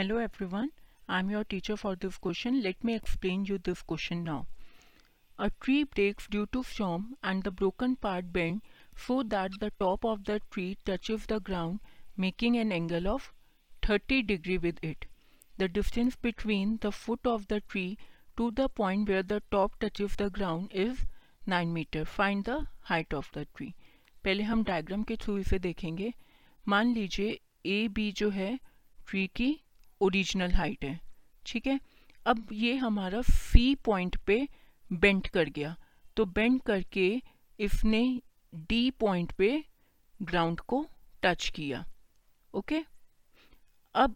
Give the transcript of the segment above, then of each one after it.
Hello everyone I am your teacher for this question let me explain you this question now a tree breaks due to storm and the broken part bend so that the top of the tree touches the ground making an angle of thirty degree with it the distance between the foot of the tree to the point where the top touches the ground is nine metre find the height of the tree पहले हम diagram के through इसे देखेंगे। मान लीजिए A B जो है tree की ओरिजिनल हाइट है, ठीक है? अब ये हमारा फ़ी पॉइंट पे बेंट कर गया। तो बेंट करके इसने डी पॉइंट पे ग्राउंड को टच किया, ओके? अब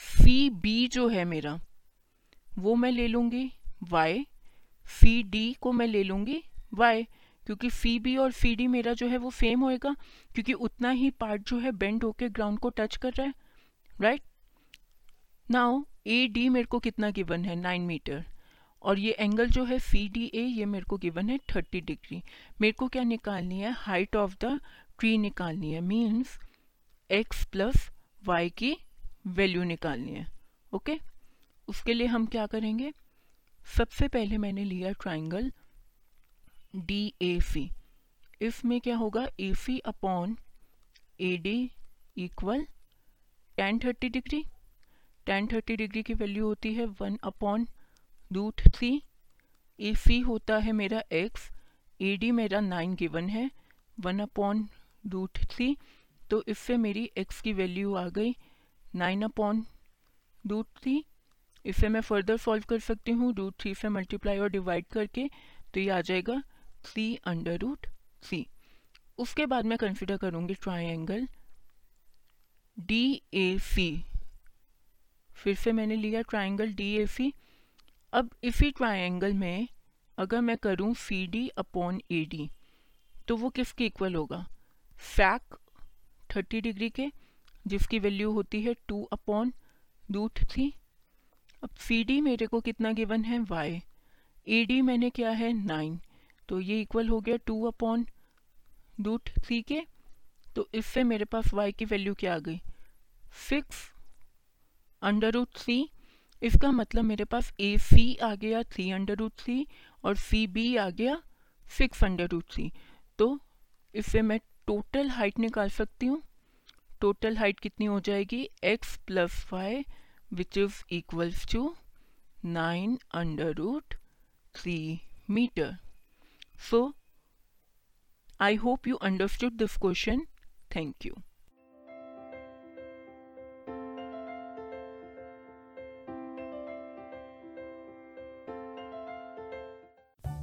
फ़ी बी जो है मेरा, वो मैं ले लूँगी वाई फ़ी डी को मैं ले लूँगी वाई क्योंकि फ़ी बी और फ़ी डी मेरा जो है वो सेम होएगा, क्योंकि उतना ही पार्ट जो है बेंड होके ग्राउंड को टच कर रहा है राइट नाउ ए डी मेरे को कितना गिवन है? नाइन मीटर और ये एंगल जो है सी डी ए ये मेरे को गिवन है थर्टी डिग्री मेरे को क्या निकालनी है? हाइट ऑफ़ द ट्री निकालनी है. मीन्स एक्स प्लस वाई की वैल्यू निकालनी है. Okay okay? उसके लिए हम क्या करेंगे? सबसे पहले मैंने लिया ट्राइंगल डी ए सी इसमें क्या होगा? A C upon A D equal tan thirty degree tan thirty degree की वैल्यू होती है one upon root three A C होता है मेरा एक्स ए डी मेरा नाइन गिवन है वन अपॉन रूट थ्री तो इससे मेरी एक्स की वैल्यू आ गई नाइन अपॉन रूट थ्री इसे मैं फर्दर सॉल्व कर सकती हूँ रूट थ्री से मल्टीप्लाई और डिवाइड करके तो ये आ जाएगा थ्री अंडर रूट थ्री उसके बाद मैं कंसिडर करूँगी ट्राइंगल डी ए सी फिर से मैंने लिया ट्राइंगल डी ए सी अब इसी ट्राइंगल में अगर मैं करूँ C D upon A D तो वो किसके इक्वल होगा? फैक थर्टी डिग्री के, जिसकी वैल्यू होती है टू अपॉन रूट थ्री अब सी डी मेरे को कितना गिवन है? वाई ए डी मैंने क्या है नाइन तो ये इक्वल हो गया टू अपॉन रूट थ्री के। तो इससे मेरे पास वाई की वैल्यू क्या आ गई? सिक्स अंडर रूट थ्री इसका मतलब मेरे पास ए सी आ गया थ्री अंडर रूट थ्री और सी बी आ गया सिक्स अंडर रूट थ्री तो इससे मैं टोटल हाइट निकाल सकती हूँ। टोटल हाइट कितनी हो जाएगी? X plus y which is equals to nine under root three metre so I hope you understood this question thank you